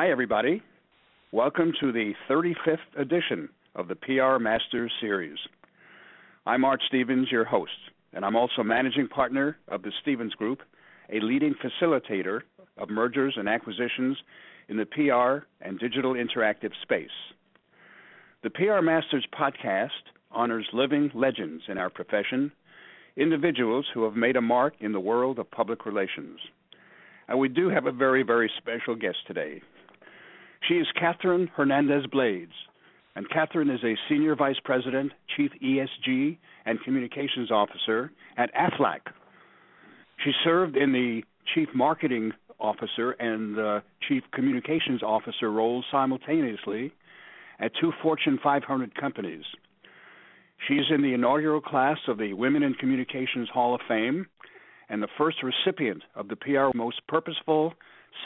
Hi, everybody. Welcome to the 35th edition of the PR Masters Series. I'm Art Stevens, your host, and I'm also managing partner of the Stevens Group, a leading facilitator of mergers and acquisitions in the PR and digital interactive space. The PR Masters podcast honors living legends in our profession, individuals who have made a mark in the world of public relations. And we do have a very, very special guest today. She is Catherine Hernandez Blades, and Catherine is a Senior Vice President, Chief ESG and Communications Officer at AFLAC. She served in the Chief Marketing Officer and Chief Communications Officer roles simultaneously at two Fortune 500 companies. She is in the inaugural class of the Women in Communications Hall of Fame and the first recipient of the PR Most Purposeful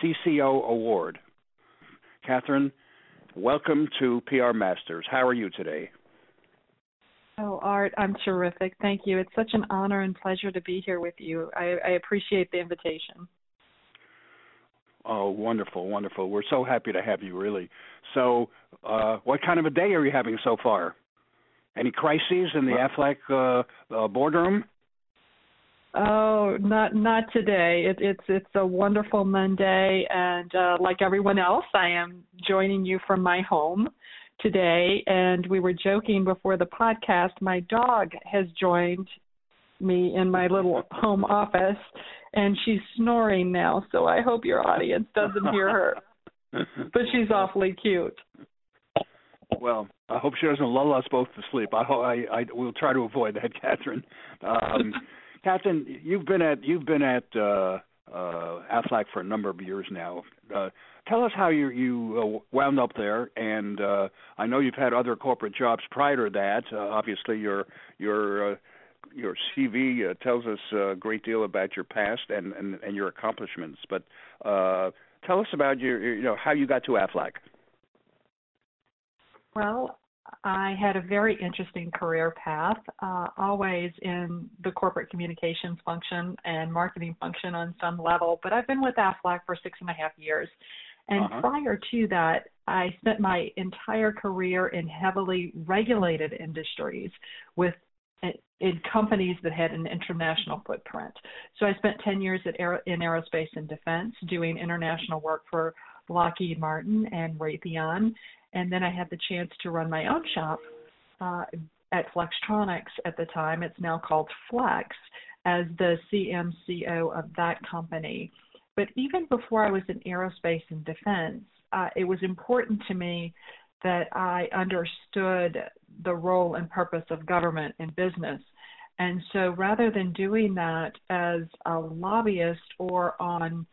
CCO Award. Catherine, welcome to PR Masters. How are you today? Oh, Art, I'm terrific. Thank you. It's such an honor and pleasure to be here with you. I, I appreciate the invitation. Oh, wonderful, wonderful. We're so happy to have you, really. So, uh, what kind of a day are you having so far? Any crises in the AFLAC uh, uh, boardroom? Oh, not not today. It, it's it's a wonderful Monday, and uh, like everyone else, I am joining you from my home today. And we were joking before the podcast. My dog has joined me in my little home office, and she's snoring now. So I hope your audience doesn't hear her. but she's awfully cute. Well, I hope she doesn't lull us both to sleep. I I, I will try to avoid that, Catherine. Um, Catherine, you've been at you've been at uh, uh, Aflac for a number of years now. Uh, tell us how you you uh, wound up there, and uh, I know you've had other corporate jobs prior to that. Uh, obviously, your your uh, your CV uh, tells us a great deal about your past and and, and your accomplishments. But uh, tell us about your you know how you got to Aflac. Well, I had a very interesting career path, uh, always in the corporate communications function and marketing function on some level. But I've been with AFLAC for six and a half years. And uh-huh. prior to that, I spent my entire career in heavily regulated industries with in companies that had an international footprint. So I spent 10 years at Aer- in aerospace and defense doing international work for Lockheed Martin and Raytheon and then I had the chance to run my own shop uh, at Flextronics at the time. It's now called Flex as the CMCO of that company. But even before I was in aerospace and defense, uh, it was important to me that I understood the role and purpose of government and business. And so rather than doing that as a lobbyist or on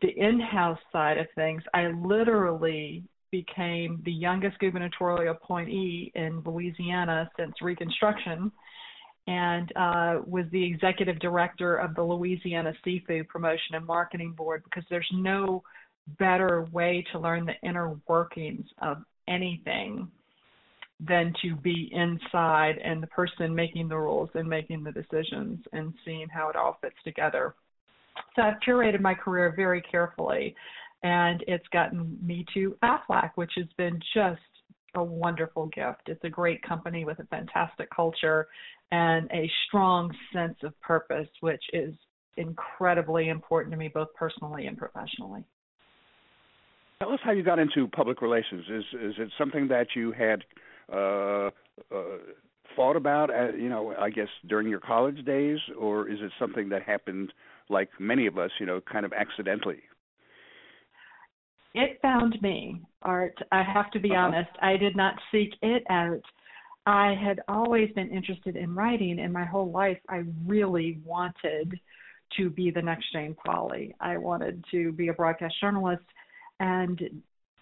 the in house side of things, I literally became the youngest gubernatorial appointee in Louisiana since Reconstruction and uh, was the executive director of the Louisiana Seafood Promotion and Marketing Board because there's no better way to learn the inner workings of anything than to be inside and the person making the rules and making the decisions and seeing how it all fits together. So I've curated my career very carefully and it's gotten me to Aflac, which has been just a wonderful gift. It's a great company with a fantastic culture and a strong sense of purpose, which is incredibly important to me both personally and professionally. Tell us how you got into public relations. Is is it something that you had uh, uh, thought about, uh, you know, I guess during your college days, or is it something that happened like many of us, you know, kind of accidentally? It found me, Art. I have to be uh-huh. honest. I did not seek it out. I had always been interested in writing, and my whole life I really wanted to be the next Jane Pauley. I wanted to be a broadcast journalist and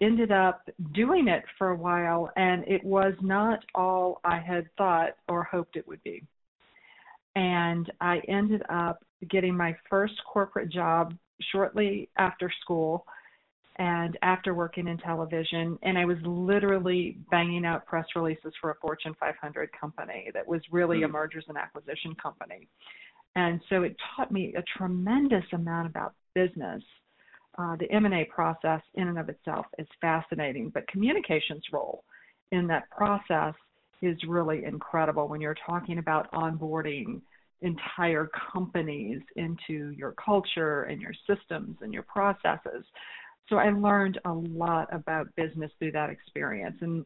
ended up doing it for a while, and it was not all I had thought or hoped it would be. And I ended up getting my first corporate job shortly after school and after working in television and i was literally banging out press releases for a fortune 500 company that was really mm-hmm. a mergers and acquisition company and so it taught me a tremendous amount about business uh, the M&A process in and of itself is fascinating, but communications role in that process is really incredible when you're talking about onboarding entire companies into your culture and your systems and your processes. So I learned a lot about business through that experience and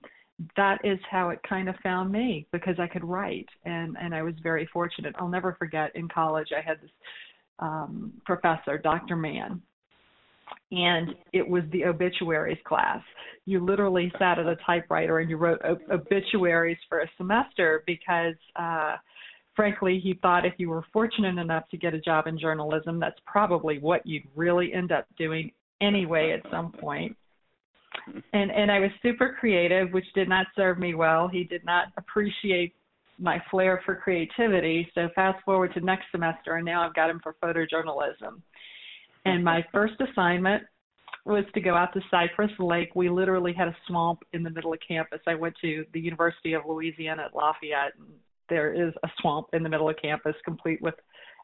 that is how it kind of found me because I could write and and I was very fortunate. I'll never forget in college I had this um professor, Dr. Mann, and it was the obituaries class. You literally sat at a typewriter and you wrote ob- obituaries for a semester because uh frankly he thought if you were fortunate enough to get a job in journalism that's probably what you'd really end up doing anyway at some point and and I was super creative which did not serve me well he did not appreciate my flair for creativity so fast forward to next semester and now I've got him for photojournalism and my first assignment was to go out to Cypress Lake. We literally had a swamp in the middle of campus. I went to the University of Louisiana at Lafayette, and there is a swamp in the middle of campus, complete with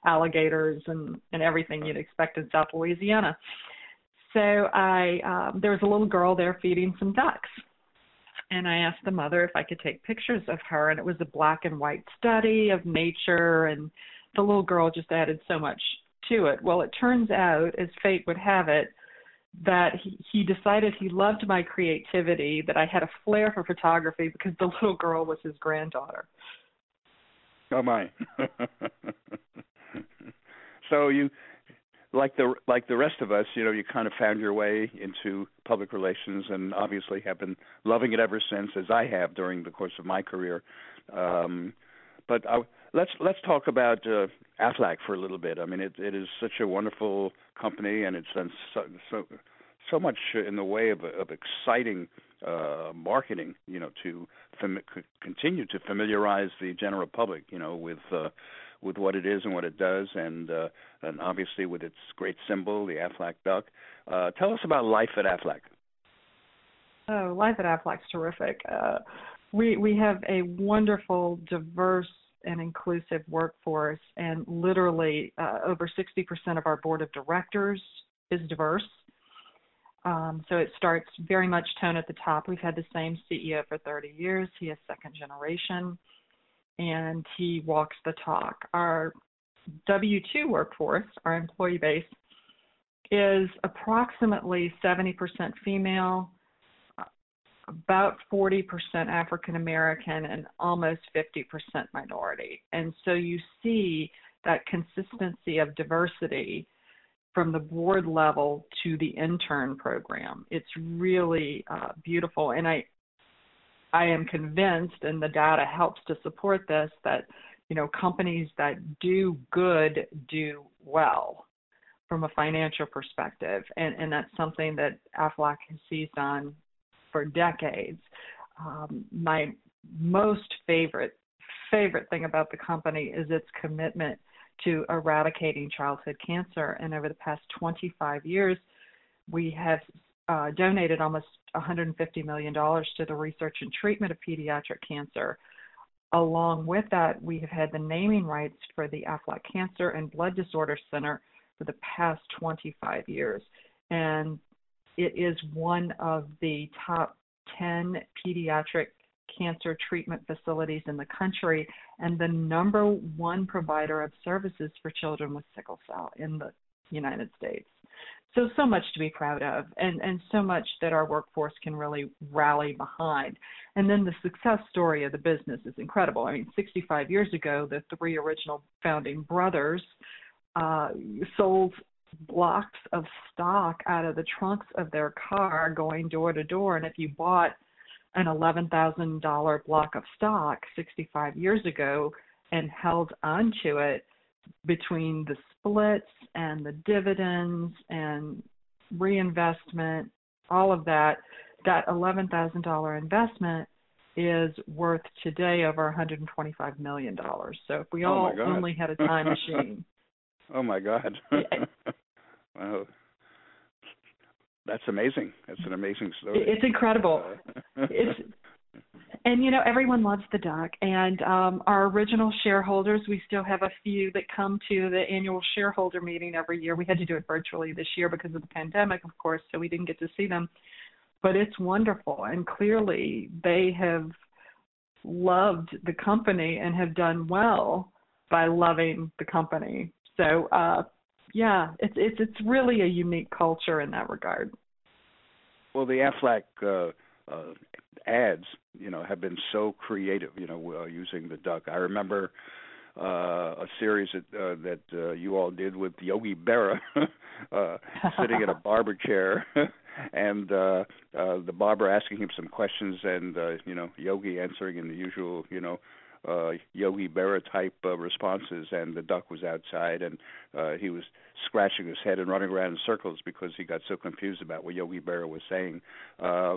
alligators and and everything you'd expect in South Louisiana. So I um, there was a little girl there feeding some ducks, and I asked the mother if I could take pictures of her, and it was a black and white study of nature, and the little girl just added so much to it. Well, it turns out, as fate would have it, that he, he decided he loved my creativity, that I had a flair for photography because the little girl was his granddaughter. Oh my. so you like the like the rest of us, you know, you kind of found your way into public relations and obviously have been loving it ever since as I have during the course of my career. Um but I, let's let's talk about uh, Aflac for a little bit. I mean, it it is such a wonderful company, and it's done so so, so much in the way of of exciting uh, marketing. You know, to continue to familiarize the general public. You know, with uh, with what it is and what it does, and uh, and obviously with its great symbol, the Aflac duck. Uh, tell us about life at Aflac. Oh, life at Aflac's terrific. Uh, we we have a wonderful, diverse and inclusive workforce, and literally uh, over 60% of our board of directors is diverse. Um, so it starts very much tone at the top. We've had the same CEO for 30 years. He is second generation, and he walks the talk. Our W 2 workforce, our employee base, is approximately 70% female, about 40% African American and almost 50% minority. And so you see that consistency of diversity from the board level to the intern program. It's really uh, beautiful. And I, I am convinced, and the data helps to support this, that you know companies that do good do well from a financial perspective, and, and that's something that Aflac has seized on for decades. Um, my most favorite favorite thing about the company is its commitment to eradicating childhood cancer. And over the past 25 years, we have uh, donated almost $150 million to the research and treatment of pediatric cancer. Along with that, we have had the naming rights for the Aflac Cancer and Blood Disorder Center for the past 25 years. And it is one of the top 10 pediatric cancer treatment facilities in the country and the number one provider of services for children with sickle cell in the United States. So so much to be proud of and and so much that our workforce can really rally behind. And then the success story of the business is incredible. I mean 65 years ago the three original founding brothers uh, sold blocks of stock out of the trunks of their car going door to door. And if you bought an $11,000 block of stock 65 years ago and held onto it between the splits and the dividends and reinvestment, all of that, that $11,000 investment is worth today over 125 million dollars. So if we oh all only had a time machine. oh my god. Wow. That's amazing. That's an amazing story. It's incredible. Uh, it's and you know everyone loves the duck. And um our original shareholders we still have a few that come to the annual shareholder meeting every year. We had to do it virtually this year because of the pandemic of course so we didn't get to see them. But it's wonderful. And clearly they have loved the company and have done well by loving the company. So uh yeah it's it's it's really a unique culture in that regard. Well the aflac uh uh, ads, you know, have been so creative. You know, uh, using the duck. I remember uh, a series that uh, that uh, you all did with Yogi Berra uh, sitting in a barber chair, and uh, uh, the barber asking him some questions, and uh, you know Yogi answering in the usual, you know. Uh, Yogi Berra type uh, responses, and the duck was outside, and uh, he was scratching his head and running around in circles because he got so confused about what Yogi Berra was saying. Uh,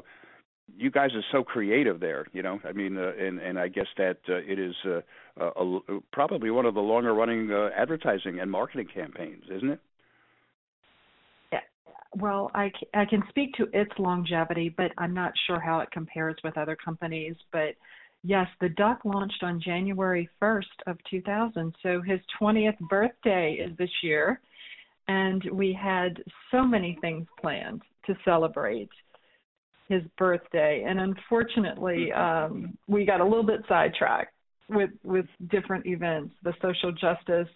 you guys are so creative there, you know. I mean, uh, and and I guess that uh, it is uh, a, a, probably one of the longer running uh, advertising and marketing campaigns, isn't it? Yeah. Well, I I can speak to its longevity, but I'm not sure how it compares with other companies. But yes, the Duck launched on January 1st of 2000, so his 20th birthday is this year, and we had so many things planned to celebrate his birthday, and unfortunately, mm-hmm. um, we got a little bit sidetracked with with different events, the social justice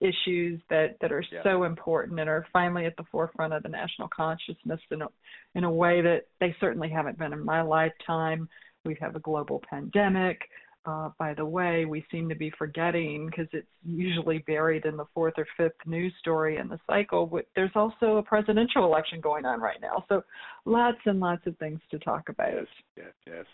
issues that that are yeah. so important and are finally at the forefront of the national consciousness in a, in a way that they certainly haven't been in my lifetime. We have a global pandemic. Uh, by the way, we seem to be forgetting because it's usually buried in the fourth or fifth news story in the cycle. There's also a presidential election going on right now, so lots and lots of things to talk about. Yes, yes, yes.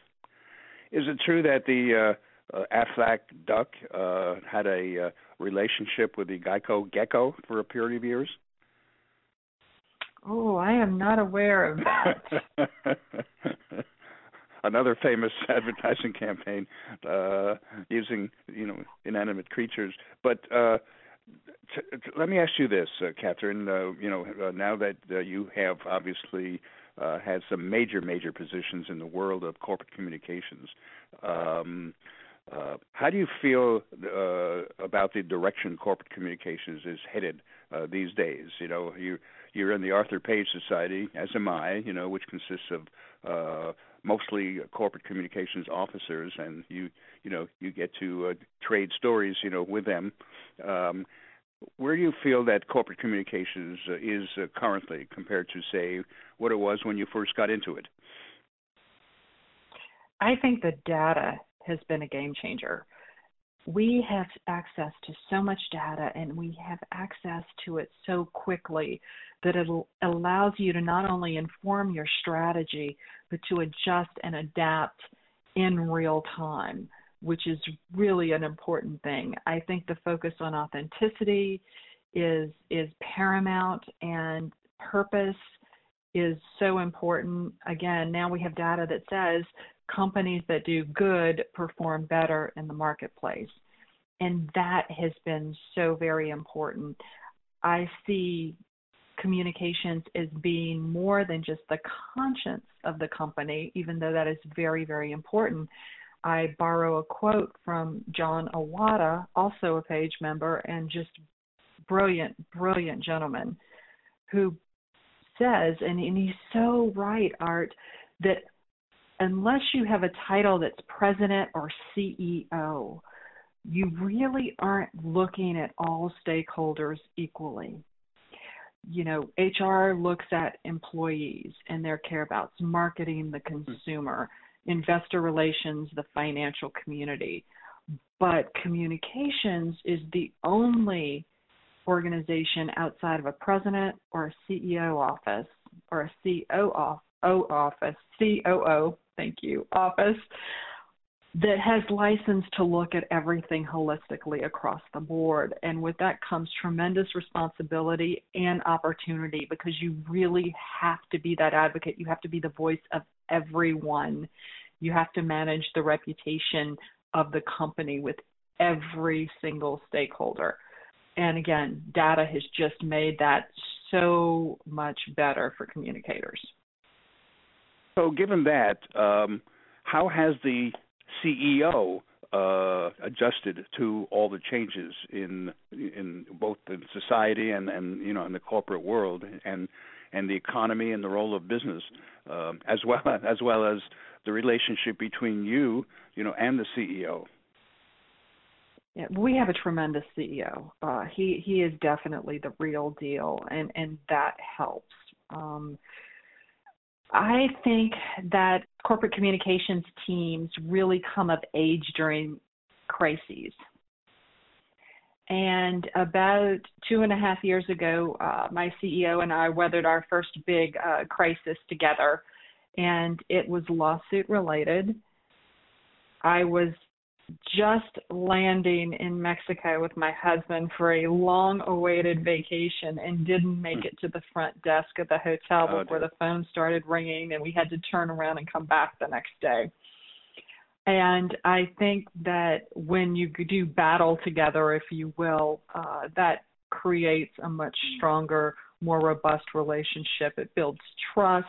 Is it true that the uh, uh, Aflac duck uh, had a uh, relationship with the Geico gecko for a period of years? Oh, I am not aware of that. another famous advertising campaign uh, using you know inanimate creatures. But uh, t- t- let me ask you this, uh, Catherine. Uh, you know, uh, now that uh, you have obviously uh, had some major, major positions in the world of corporate communications. Um, uh, how do you feel uh, about the direction corporate communications is headed uh, these days? You know, you you're in the Arthur Page Society, as am I. You know, which consists of uh, mostly corporate communications officers, and you you know you get to uh, trade stories you know with them. Um, where do you feel that corporate communications uh, is uh, currently compared to say what it was when you first got into it? I think the data has been a game changer. We have access to so much data and we have access to it so quickly that it allows you to not only inform your strategy, but to adjust and adapt in real time, which is really an important thing. I think the focus on authenticity is is paramount and purpose is so important. Again, now we have data that says companies that do good perform better in the marketplace. And that has been so very important. I see communications as being more than just the conscience of the company, even though that is very, very important. I borrow a quote from John Onoda, also a page member and just brilliant, brilliant gentleman, who says, and, and he's so right, Art, that unless you have a title that's president or CEO, you really aren't looking at all stakeholders equally you know, HR looks at employees and their care abouts, marketing the hmm. consumer, investor relations, the financial community. But communications is the only organization outside of a president or a CEO office or a COO office, COO, thank you, office that has license to look at everything holistically across the board. And with that comes tremendous responsibility and opportunity because you really have to be that advocate. You have to be the voice of everyone. You have to manage the reputation of the company with every single stakeholder. And again, data has just made that so much better for communicators. So, given that, um, how has the CEO uh, adjusted to all the changes in in both the society and and you know in the corporate world and and the economy and the role of business um, as well as well as the relationship between you you know and the CEO. Yeah, we have a tremendous CEO. Uh, he he is definitely the real deal, and and that helps. Um, I think that corporate communications teams really come of age during crises. And about two and a half years ago, uh, my CEO and I weathered our first big uh, crisis together, and it was lawsuit related. I was just landing in Mexico with my husband for a long awaited vacation and didn't make it to the front desk of the hotel oh, before dear. the phone started ringing and we had to turn around and come back the next day. And I think that when you do battle together, if you will, uh, that creates a much stronger, more robust relationship. It builds trust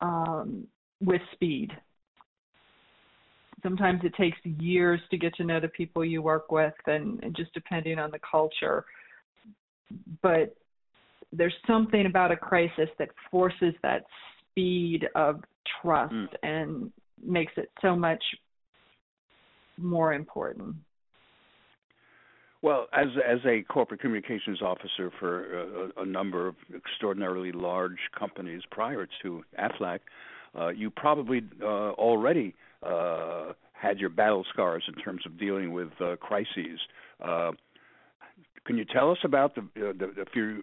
um, with speed sometimes it takes years to get to know the people you work with and, and just depending on the culture but there's something about a crisis that forces that speed of trust mm. and makes it so much more important well, as as a corporate communications officer for a, a number of extraordinarily large companies prior to Aflac, uh, you probably uh, already uh, had your battle scars in terms of dealing with uh, crises. Uh, can you tell us about the, uh, the if you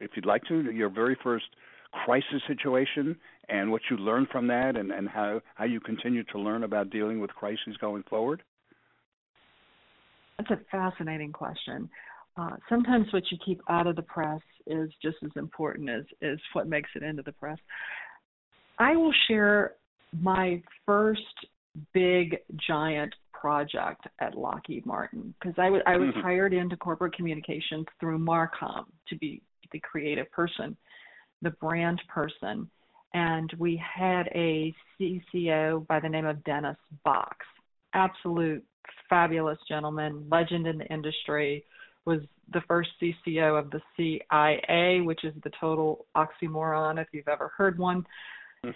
if you'd like to your very first crisis situation and what you learned from that and, and how how you continue to learn about dealing with crises going forward? That's a fascinating question. Uh, sometimes what you keep out of the press is just as important as, as what makes it into the press. I will share my first big giant project at Lockheed Martin because I was mm-hmm. hired into corporate communications through Marcom to be the creative person, the brand person, and we had a CCO by the name of Dennis Boxx, absolute fabulous gentleman, legend in the industry, was the first CCO of the CIA, which is the total oxymoron if you've ever heard one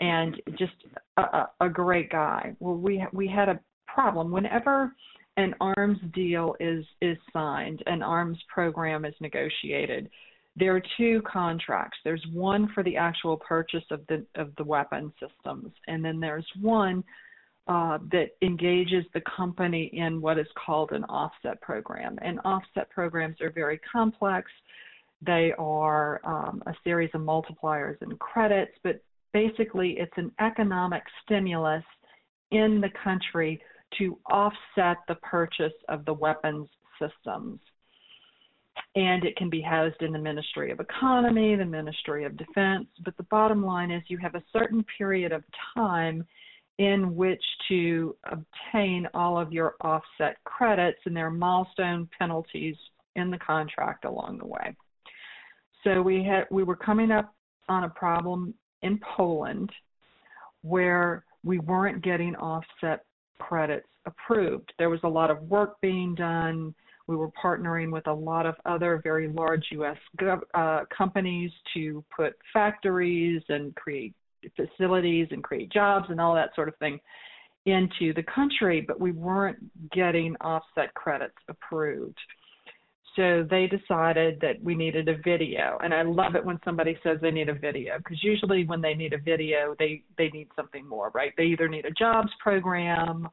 and just a, a great guy. Well, we we had a problem whenever an arms deal is is signed, an arms program is negotiated. There are two contracts. There's one for the actual purchase of the of the weapon systems, and then there's one uh, that engages the company in what is called an offset program. And offset programs are very complex. They are um, a series of multipliers and credits, but basically it's an economic stimulus in the country to offset the purchase of the weapons systems. And it can be housed in the Ministry of Economy, the Ministry of Defense, but the bottom line is you have a certain period of time in which to obtain all of your offset credits, and there are milestone penalties in the contract along the way. So we had we were coming up on a problem in Poland where we weren't getting offset credits approved. There was a lot of work being done. We were partnering with a lot of other very large U.S. Gov- uh, companies to put factories and create facilities and create jobs and all that sort of thing into the country, but we weren't getting offset credits approved. So they decided that we needed a video, and I love it when somebody says they need a video because usually when they need a video, they they need something more, right? They either need a jobs program,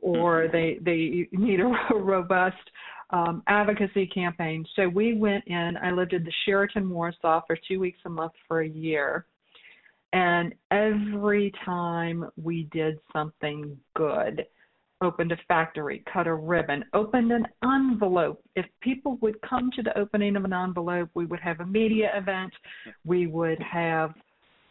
or mm-hmm. they they need a robust um, advocacy campaign. So we went in. I lived in the Sheraton Warsaw for two weeks a month for a year, and every time we did something good, opened a factory, cut a ribbon, opened an envelope. If people would come to the opening of an envelope, we would have a media event. We would have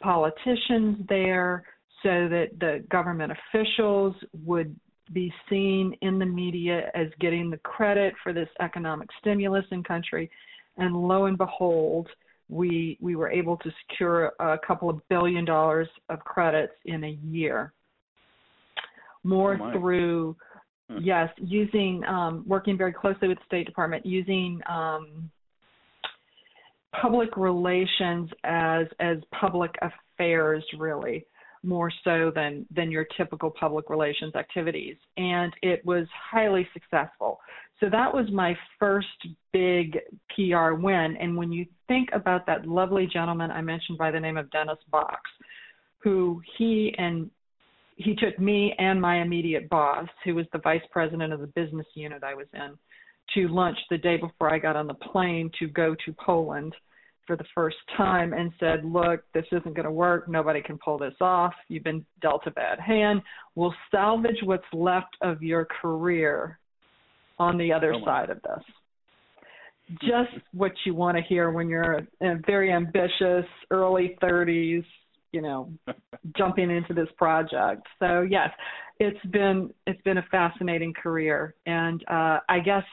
politicians there so that the government officials would be seen in the media as getting the credit for this economic stimulus in country. And lo and behold, we we were able to secure a couple of billion dollars of credits in a year more oh through hmm. yes, using um, working very closely with the State Department, using um, public relations as as public affairs really more so than than your typical public relations activities. And it was highly successful. So that was my first big PR win. And when you think about that lovely gentleman I mentioned by the name of Dennis Boxx who he and he took me and my immediate boss who was the vice president of the business unit I was in to lunch the day before I got on the plane to go to Poland for the first time and said, Look, this isn't going to work. Nobody can pull this off. You've been dealt a bad hand. We'll salvage what's left of your career on the other oh side of this. Just what you want to hear when you're a very ambitious, early 30s, you know, jumping into this project. So yes, it's been it's been a fascinating career, and uh, I guess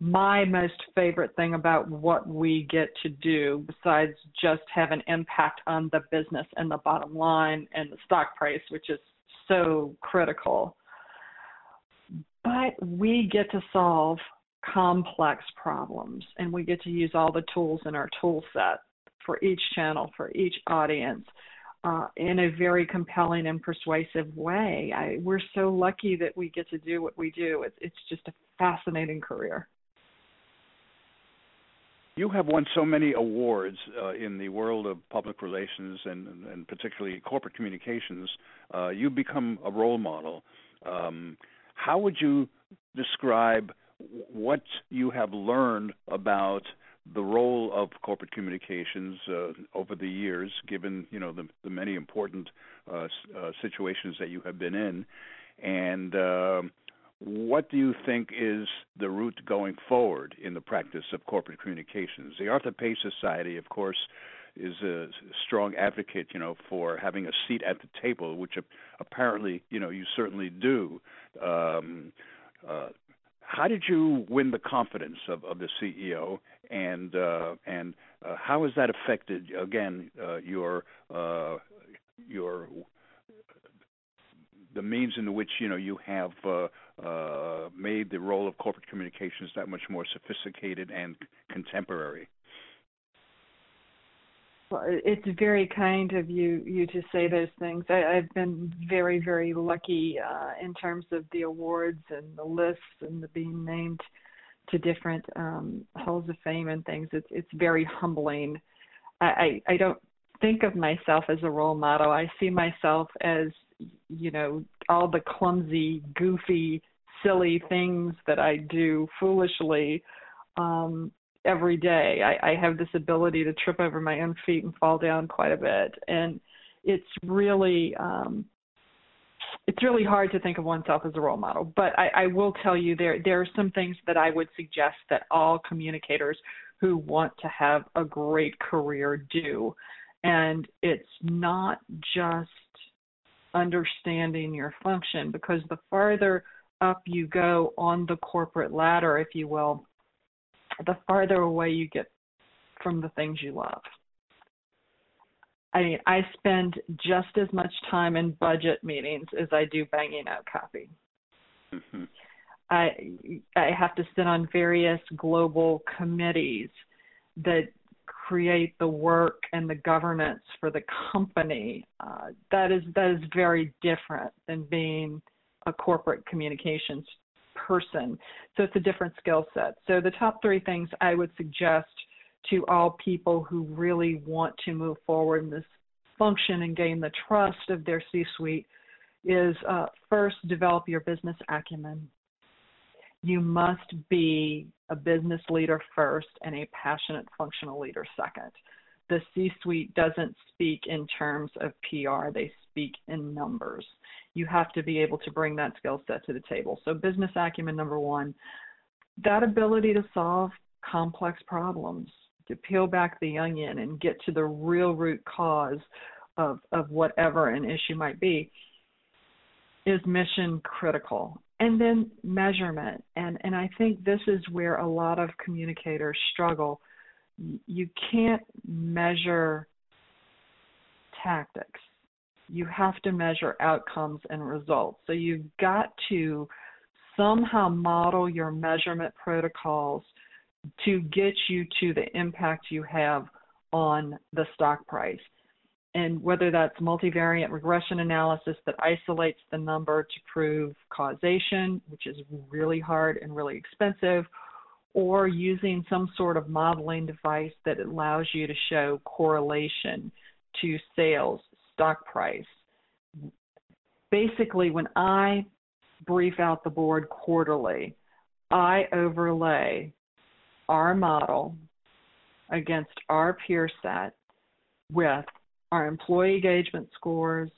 my most favorite thing about what we get to do, besides just have an impact on the business and the bottom line and the stock price, which is so critical, but we get to solve complex problems and we get to use all the tools in our tool set for each channel, for each audience. Uh, in a very compelling and persuasive way. I, we're so lucky that we get to do what we do. It's, it's just a fascinating career you have won so many awards uh, in the world of public relations and, and particularly corporate communications. Uh, you've become a role model. Um, how would you describe what you have learned about the role of corporate communications uh, over the years, given you know the, the many important uh, uh, situations that you have been in, and uh, what do you think is the route going forward in the practice of corporate communications? The Arthur Page Society, of course, is a strong advocate, you know, for having a seat at the table, which apparently, you know, you certainly do. Um, uh, how did you win the confidence of, of the CEO, and uh, and uh, how has that affected again uh, your uh, your the means in which you know you have uh, uh, made the role of corporate communications that much more sophisticated and contemporary. Well, it's very kind of you you to say those things. I, I've been very very lucky uh, in terms of the awards and the lists and the being named to different um, halls of fame and things. It's it's very humbling. I, I I don't think of myself as a role model. I see myself as you know all the clumsy, goofy, silly things that I do foolishly um, every day. I, I have this ability to trip over my own feet and fall down quite a bit, and it's really um, it's really hard to think of oneself as a role model. But I, I will tell you there there are some things that I would suggest that all communicators who want to have a great career do. And it's not just understanding your function because the farther up you go on the corporate ladder, if you will, the farther away you get from the things you love. I mean, I spend just as much time in budget meetings as I do banging out copy. Mm-hmm. I I have to sit on various global committees that create the work and the governance for the company. Uh, that is that is very different than being a corporate communications person. So it's a different skill set. So the top three things I would suggest to all people who really want to move forward in this function and gain the trust of their C-suite is uh, first develop your business acumen you must be a business leader first and a passionate functional leader second. The C suite doesn't speak in terms of PR, they speak in numbers. You have to be able to bring that skill set to the table. So, business acumen, number one, that ability to solve complex problems, to peel back the onion and get to the real root cause of, of whatever an issue might be, is mission critical. And then measurement. And and i think this is where a lot of communicators struggle. You can't measure tactics. You have to measure outcomes and results. So you've got to somehow model your measurement protocols to get you to the impact you have on the stock price. And whether that's multivariate regression analysis that isolates the number to prove causation, which is really hard and really expensive, or using some sort of modeling device that allows you to show correlation to sales, stock price. Basically, when I brief out the board quarterly, I overlay our model against our peer set with our employee engagement scores,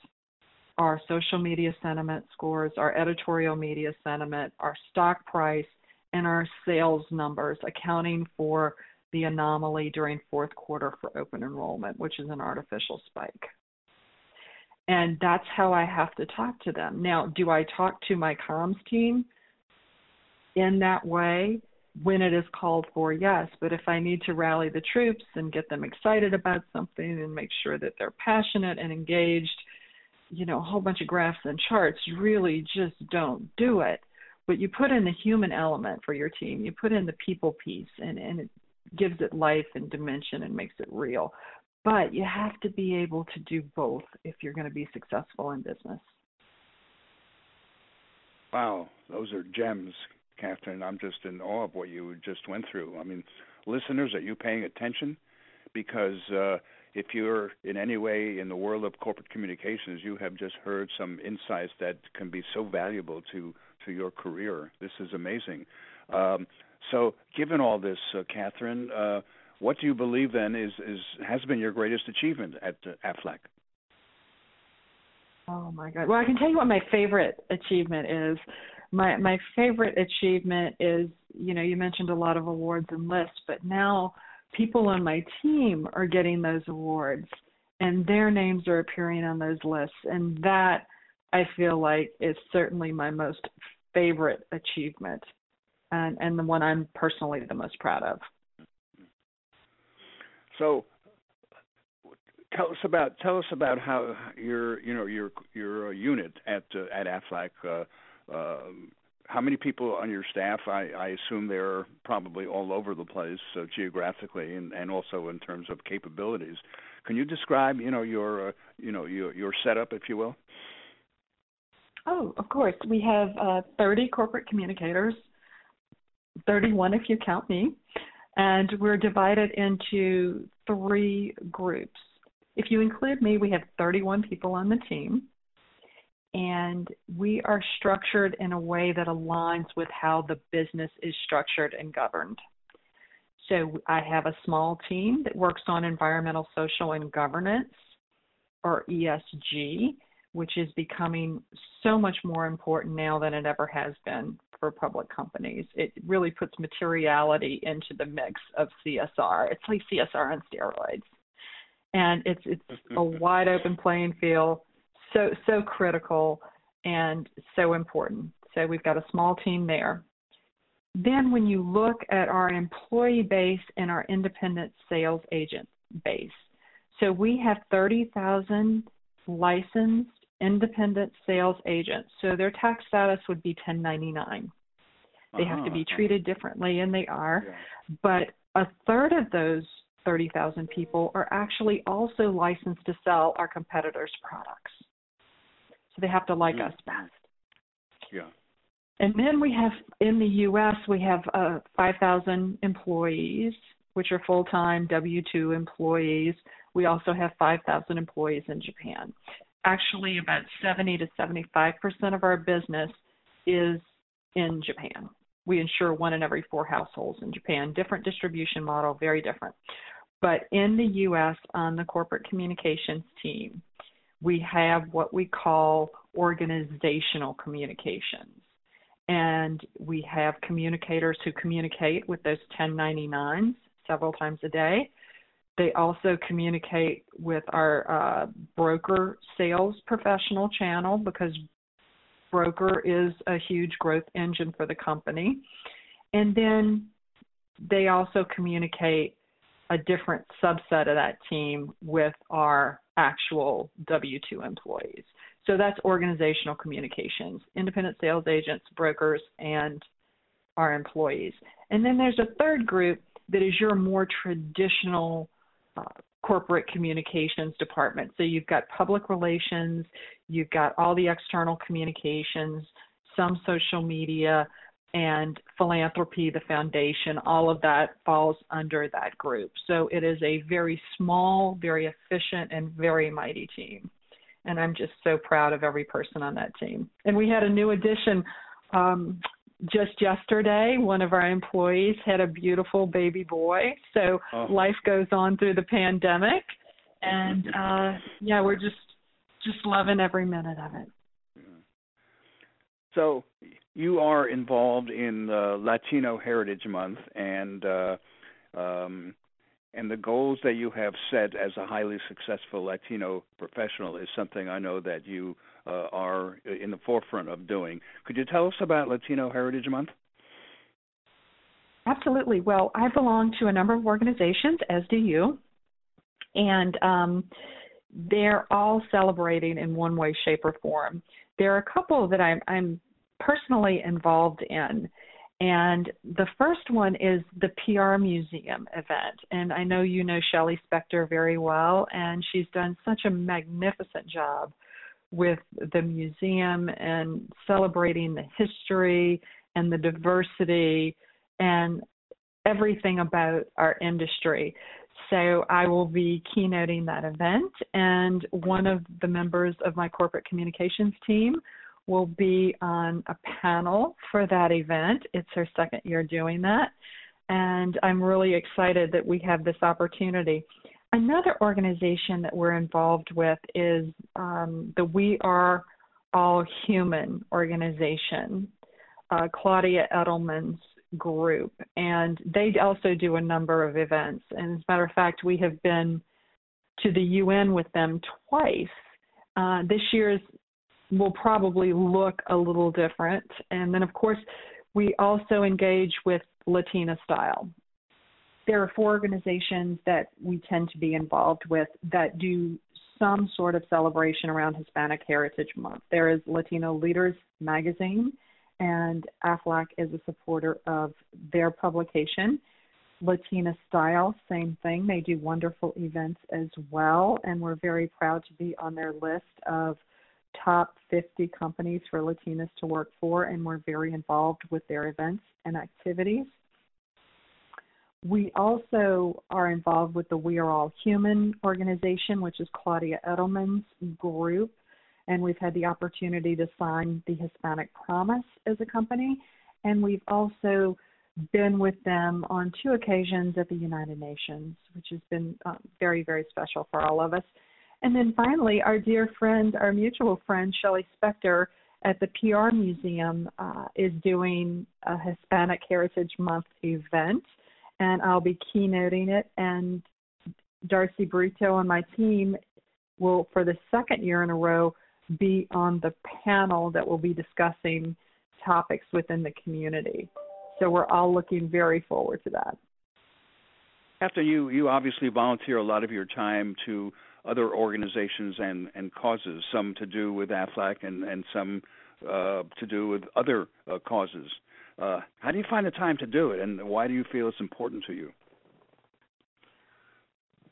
our social media sentiment scores, our editorial media sentiment, our stock price, and our sales numbers, accounting for the anomaly during fourth quarter for open enrollment, which is an artificial spike. And that's how I have to talk to them. Now, do I talk to my comms team in that way? When it is called for, yes. But if I need to rally the troops and get them excited about something and make sure that they're passionate and engaged, you know, a whole bunch of graphs and charts really just don't do it. But you put in the human element for your team, you put in the people piece, and, and it gives it life and dimension and makes it real. But you have to be able to do both if you're going to be successful in business. Wow, those are gems. Catherine. I'm just in awe of what you just went through. I mean, listeners, are you paying attention? Because uh, if you're in any way in the world of corporate communications, you have just heard some insights that can be so valuable to to your career. This is amazing. Um, so, given all this, uh, Catherine, uh, what do you believe then is, is has been your greatest achievement at uh, Aflac? Oh my God! Well, I can tell you what my favorite achievement is my my favorite achievement is you know you mentioned a lot of awards and lists but now people on my team are getting those awards and their names are appearing on those lists. And that i feel like is certainly my most favorite achievement and and the one i'm personally the most proud of. So tell us about tell us about how your you know your your unit at uh, at Aflac uh, um, how many people on your staff? I, I assume they're probably all over the place uh, geographically and, and also in terms of capabilities. Can you describe, you know, your, uh, you know, your your setup, if you will? Oh, of course. We have uh, 30 corporate communicators, 31 if you count me, and we're divided into three groups. If you include me, we have 31 people on the team and we are structured in a way that aligns with how the business is structured and governed. So I have a small team that works on environmental, social, and governance, or ESG, which is becoming so much more important now than it ever has been for public companies. It really puts materiality into the mix of CSR. It's like CSR on steroids. And it's it's mm-hmm. a wide open playing field so so critical and so important. So we've got a small team there. Then when you look at our employee base and our independent sales agent base, so we have 30,000 licensed independent sales agents. So their tax status would be 1099. They uh-huh. have to be uh-huh. treated differently, and they are. Yeah. But a third of those 30,000 people are actually also licensed to sell our competitors' products. So they have to like mm-hmm. us best. Yeah. And then we have in the U.S. we have uh, 5,000 employees, which are full-time W-2 employees. We also have 5,000 employees in Japan. Actually, about 70 to 75 percent of our business is in Japan. We insure one in every four households in Japan. Different distribution model, very different. But in the U.S., on the corporate communications team, we have what we call organizational communications. And we have communicators who communicate with those 1099s several times a day. They also communicate with our uh, broker sales professional channel because broker is a huge growth engine for the company. And then they also communicate a different subset of that team with our actual W 2 employees. So that's organizational communications, independent sales agents, brokers, and our employees. And then there's a third group that is your more traditional uh, corporate communications department. So you've got public relations, you've got all the external communications, some social media, and philanthropy, the foundation, all of that falls under that group. So it is a very small, very efficient, and very mighty team. And I'm just so proud of every person on that team. And we had a new addition um, just yesterday. One of our employees had a beautiful baby boy. So oh. life goes on through the pandemic. And uh, yeah, we're just just loving every minute of it. So you are involved in uh, Latino Heritage Month and uh, um, and the goals that you have set as a highly successful Latino professional is something I know that you uh, are in the forefront of doing. Could you tell us about Latino Heritage Month? Absolutely. Well, I belong to a number of organizations, as do you, and um, they're all celebrating in one way, shape, or form. There are a couple that I'm, I'm personally involved in. And the first one is the PR Museum event. And I know you know Shelley Spector very well, and she's done such a magnificent job with the museum and celebrating the history and the diversity and everything about our industry. So I will be keynoting that event, and one of the members of my corporate communications team will be on a panel for that event. It's her second year doing that, and I'm really excited that we have this opportunity. Another organization that we're involved with is um, the We Are All Human organization, uh, Claudia Edelman's group, and they also do a number of events. And as a matter of fact, we have been to the UN with them twice. Uh, this year's will probably look a little different. And then, of course, we also engage with Latina style. There are four organizations that we tend to be involved with that do some sort of celebration around Hispanic Heritage Month. There is Latino Leaders Magazine, and AFLAC is a supporter of their publication. Latina Style, same thing. They do wonderful events as well, and we're very proud to be on their list of top 50 companies for Latinas to work for, and we're very involved with their events and activities. We also are involved with the We Are All Human organization, which is Claudia Edelman's group, and we've had the opportunity to sign the Hispanic Promise as a company, and we've also been with them on two occasions at the United Nations, which has been uh, very, very special for all of us. And then finally, our dear friend, our mutual friend, Shelley Spector at the PR Museum uh, is doing a Hispanic Heritage Month event, and I'll be keynoting it. And Darcy Brito and my team will, for the second year in a row, be on the panel that will be discussing topics within the community. So we're all looking very forward to that. After you, you obviously volunteer a lot of your time to other organizations and, and causes, some to do with AFLAC and, and some uh, to do with other uh, causes. Uh, how do you find the time to do it, and why do you feel it's important to you?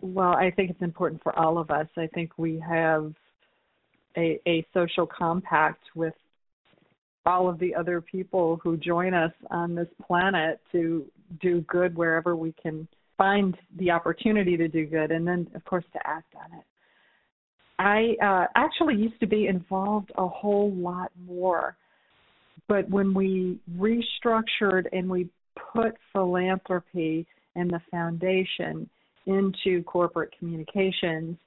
Well, I think it's important for all of us. I think we have a, a social compact with all of the other people who join us on this planet to do good wherever we can find the opportunity to do good and then of course to act on it. I uh actually used to be involved a whole lot more but when we restructured and we put philanthropy and the foundation into corporate communications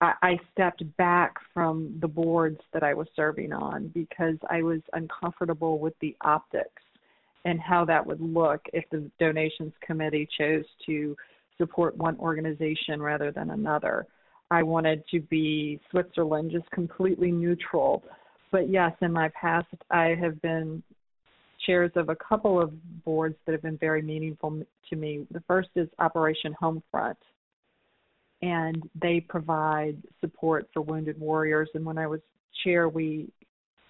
I, I stepped back from the boards that I was serving on because I was uncomfortable with the optics and how that would look if the donations committee chose to support one organization rather than another. I wanted to be Switzerland, just completely neutral. But yes, in my past, I have been chairs of a couple of boards that have been very meaningful to me. The first is Operation Homefront. and they provide support for wounded warriors. And when I was chair, we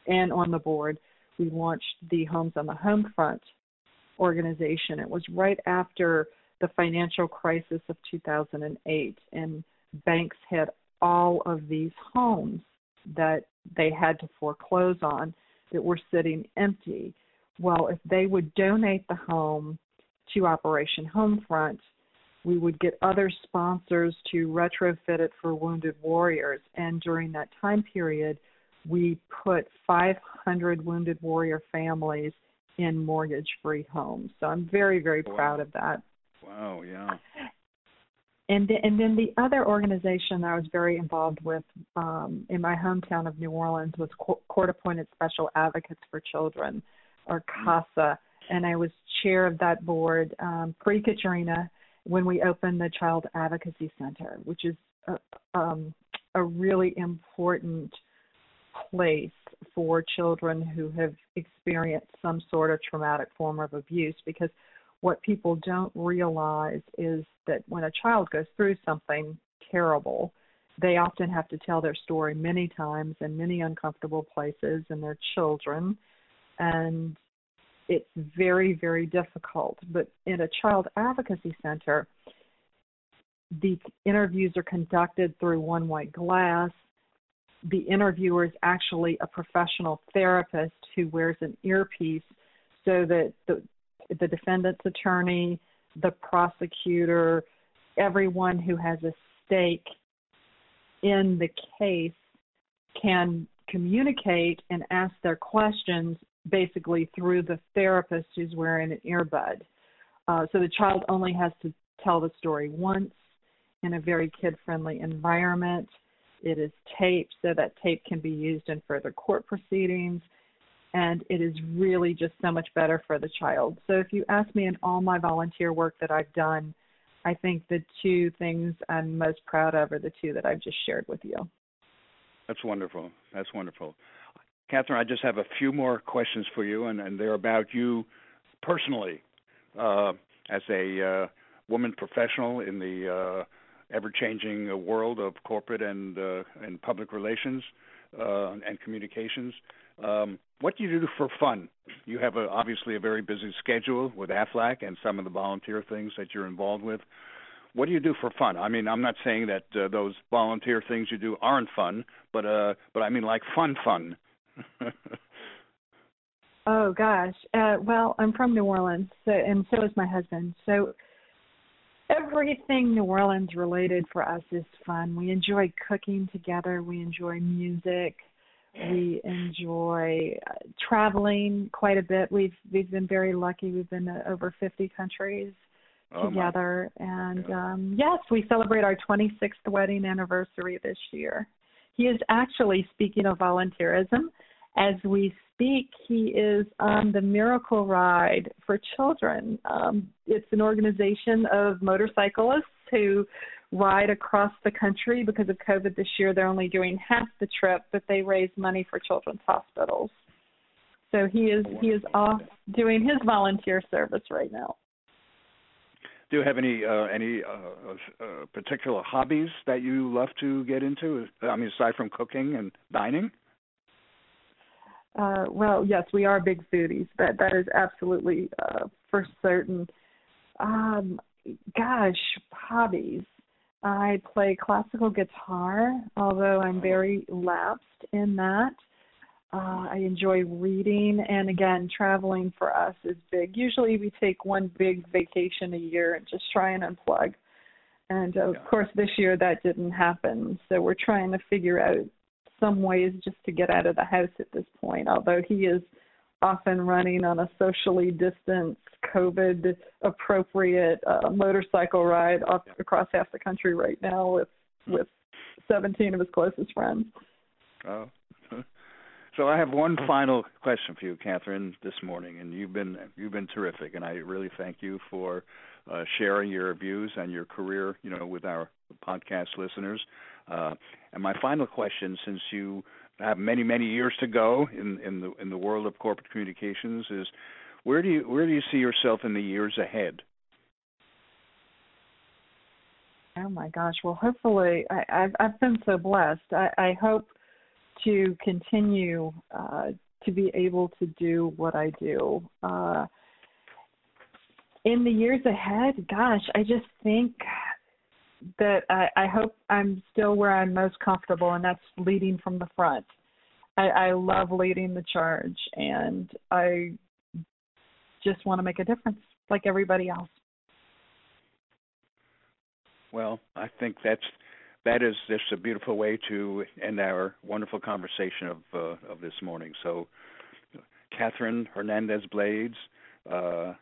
and on the board, we launched the Homes on the Home Front organization. It was right after the financial crisis of 2008, and banks had all of these homes that they had to foreclose on that were sitting empty. Well, if they would donate the home to Operation Homefront, we would get other sponsors to retrofit it for wounded warriors. And during that time period, we put 500 wounded warrior families in mortgage free homes. So I'm very, very wow. proud of that. Wow, yeah. And, th- and then the other organization I was very involved with um, in my hometown of New Orleans was Court Appointed Special Advocates for Children, or mm-hmm. CASA. And I was chair of that board um, pre Katrina when we opened the Child Advocacy Center, which is a, um, a really important place for children who have experienced some sort of traumatic form of abuse because what people don't realize is that when a child goes through something terrible, they often have to tell their story many times in many uncomfortable places and they're children and it's very very difficult. But in a child advocacy center the interviews are conducted through one white glass the interviewer is actually a professional therapist who wears an earpiece so that the the defendant's attorney, the prosecutor, everyone who has a stake in the case can communicate and ask their questions basically through the therapist who's wearing an earbud. Uh, so the child only has to tell the story once in a very kid friendly environment. It is taped so that tape can be used in further court proceedings and it is really just so much better for the child. So if you ask me in all my volunteer work that I've done, I think the two things I'm most proud of are the two that I've just shared with you. That's wonderful. That's wonderful. Catherine, I just have a few more questions for you, and, and they're about you personally uh, as a uh, woman professional in the uh, ever-changing world of corporate and uh, and public relations uh, and communications. Um, what do you do for fun? You have a, obviously a very busy schedule with AFLAC and some of the volunteer things that you're involved with. What do you do for fun? I mean, I'm not saying that uh, those volunteer things you do aren't fun, but uh, but I mean like fun, fun. oh gosh, uh, well, I'm from New Orleans, so and so is my husband. So everything New Orleans related for us is fun. We enjoy cooking together. We enjoy music. We enjoy uh, traveling quite a bit. We've we've been very lucky. We've been to over 50 countries oh together, my. and yeah. um, yes, we celebrate our 26th wedding anniversary this year. He is actually speaking of volunteerism. As we speak, he is on the Miracle Ride for Children. Um, it's an organization of motorcyclists who ride across the country because of COVID this year. They're only doing half the trip, but they raise money for children's hospitals. So he is he is off doing his volunteer service right now. Do you have any uh, any uh, uh, particular hobbies that you love to get into? I mean, aside from cooking and dining. Uh, well, yes, we are big foodies. That that is absolutely uh, for certain. Um, gosh, hobbies. I play classical guitar, although I'm very lapsed in that. Uh, I enjoy reading, and again, traveling for us is big. Usually, we take one big vacation a year and just try and unplug. And of yeah. course, this year that didn't happen. So we're trying to figure out some ways just to get out of the house at this point. Although he is often running on a socially distanced, COVID appropriate uh, motorcycle ride off, across half the country right now with with 17 of his closest friends. Oh. So I have one final question for you, Catherine, this morning, and you've been you've been terrific, and I really thank you for uh, sharing your views and your career, you know, with our podcast listeners. Uh, and my final question, since you have many many years to go in in the in the world of corporate communications is where do you where do you see yourself in the years ahead Oh my gosh. Well, hopefully, I, I've I've been so blessed. I, I hope to continue uh, to be able to do what I do. Uh, in the years ahead, gosh, I just think that I, I hope I'm still where I'm most comfortable, and that's leading from the front. I, I love leading the charge, and I just want to make a difference like everybody else. Well, I think that's that is just a beautiful way to end our wonderful conversation of uh, of this morning. So, Catherine Hernandez Blades, uh,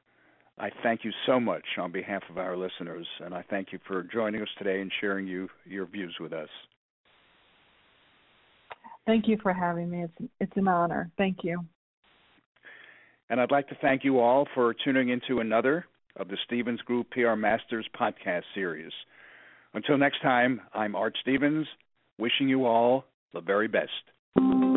I thank you so much on behalf of our listeners, and I thank you for joining us today and sharing you your views with us. Thank you for having me. It's it's an honor. Thank you. And I'd like to thank you all for tuning into another of the Stevens Group PR Masters podcast series. Until next time, I'm Art Stevens, wishing you all the very best.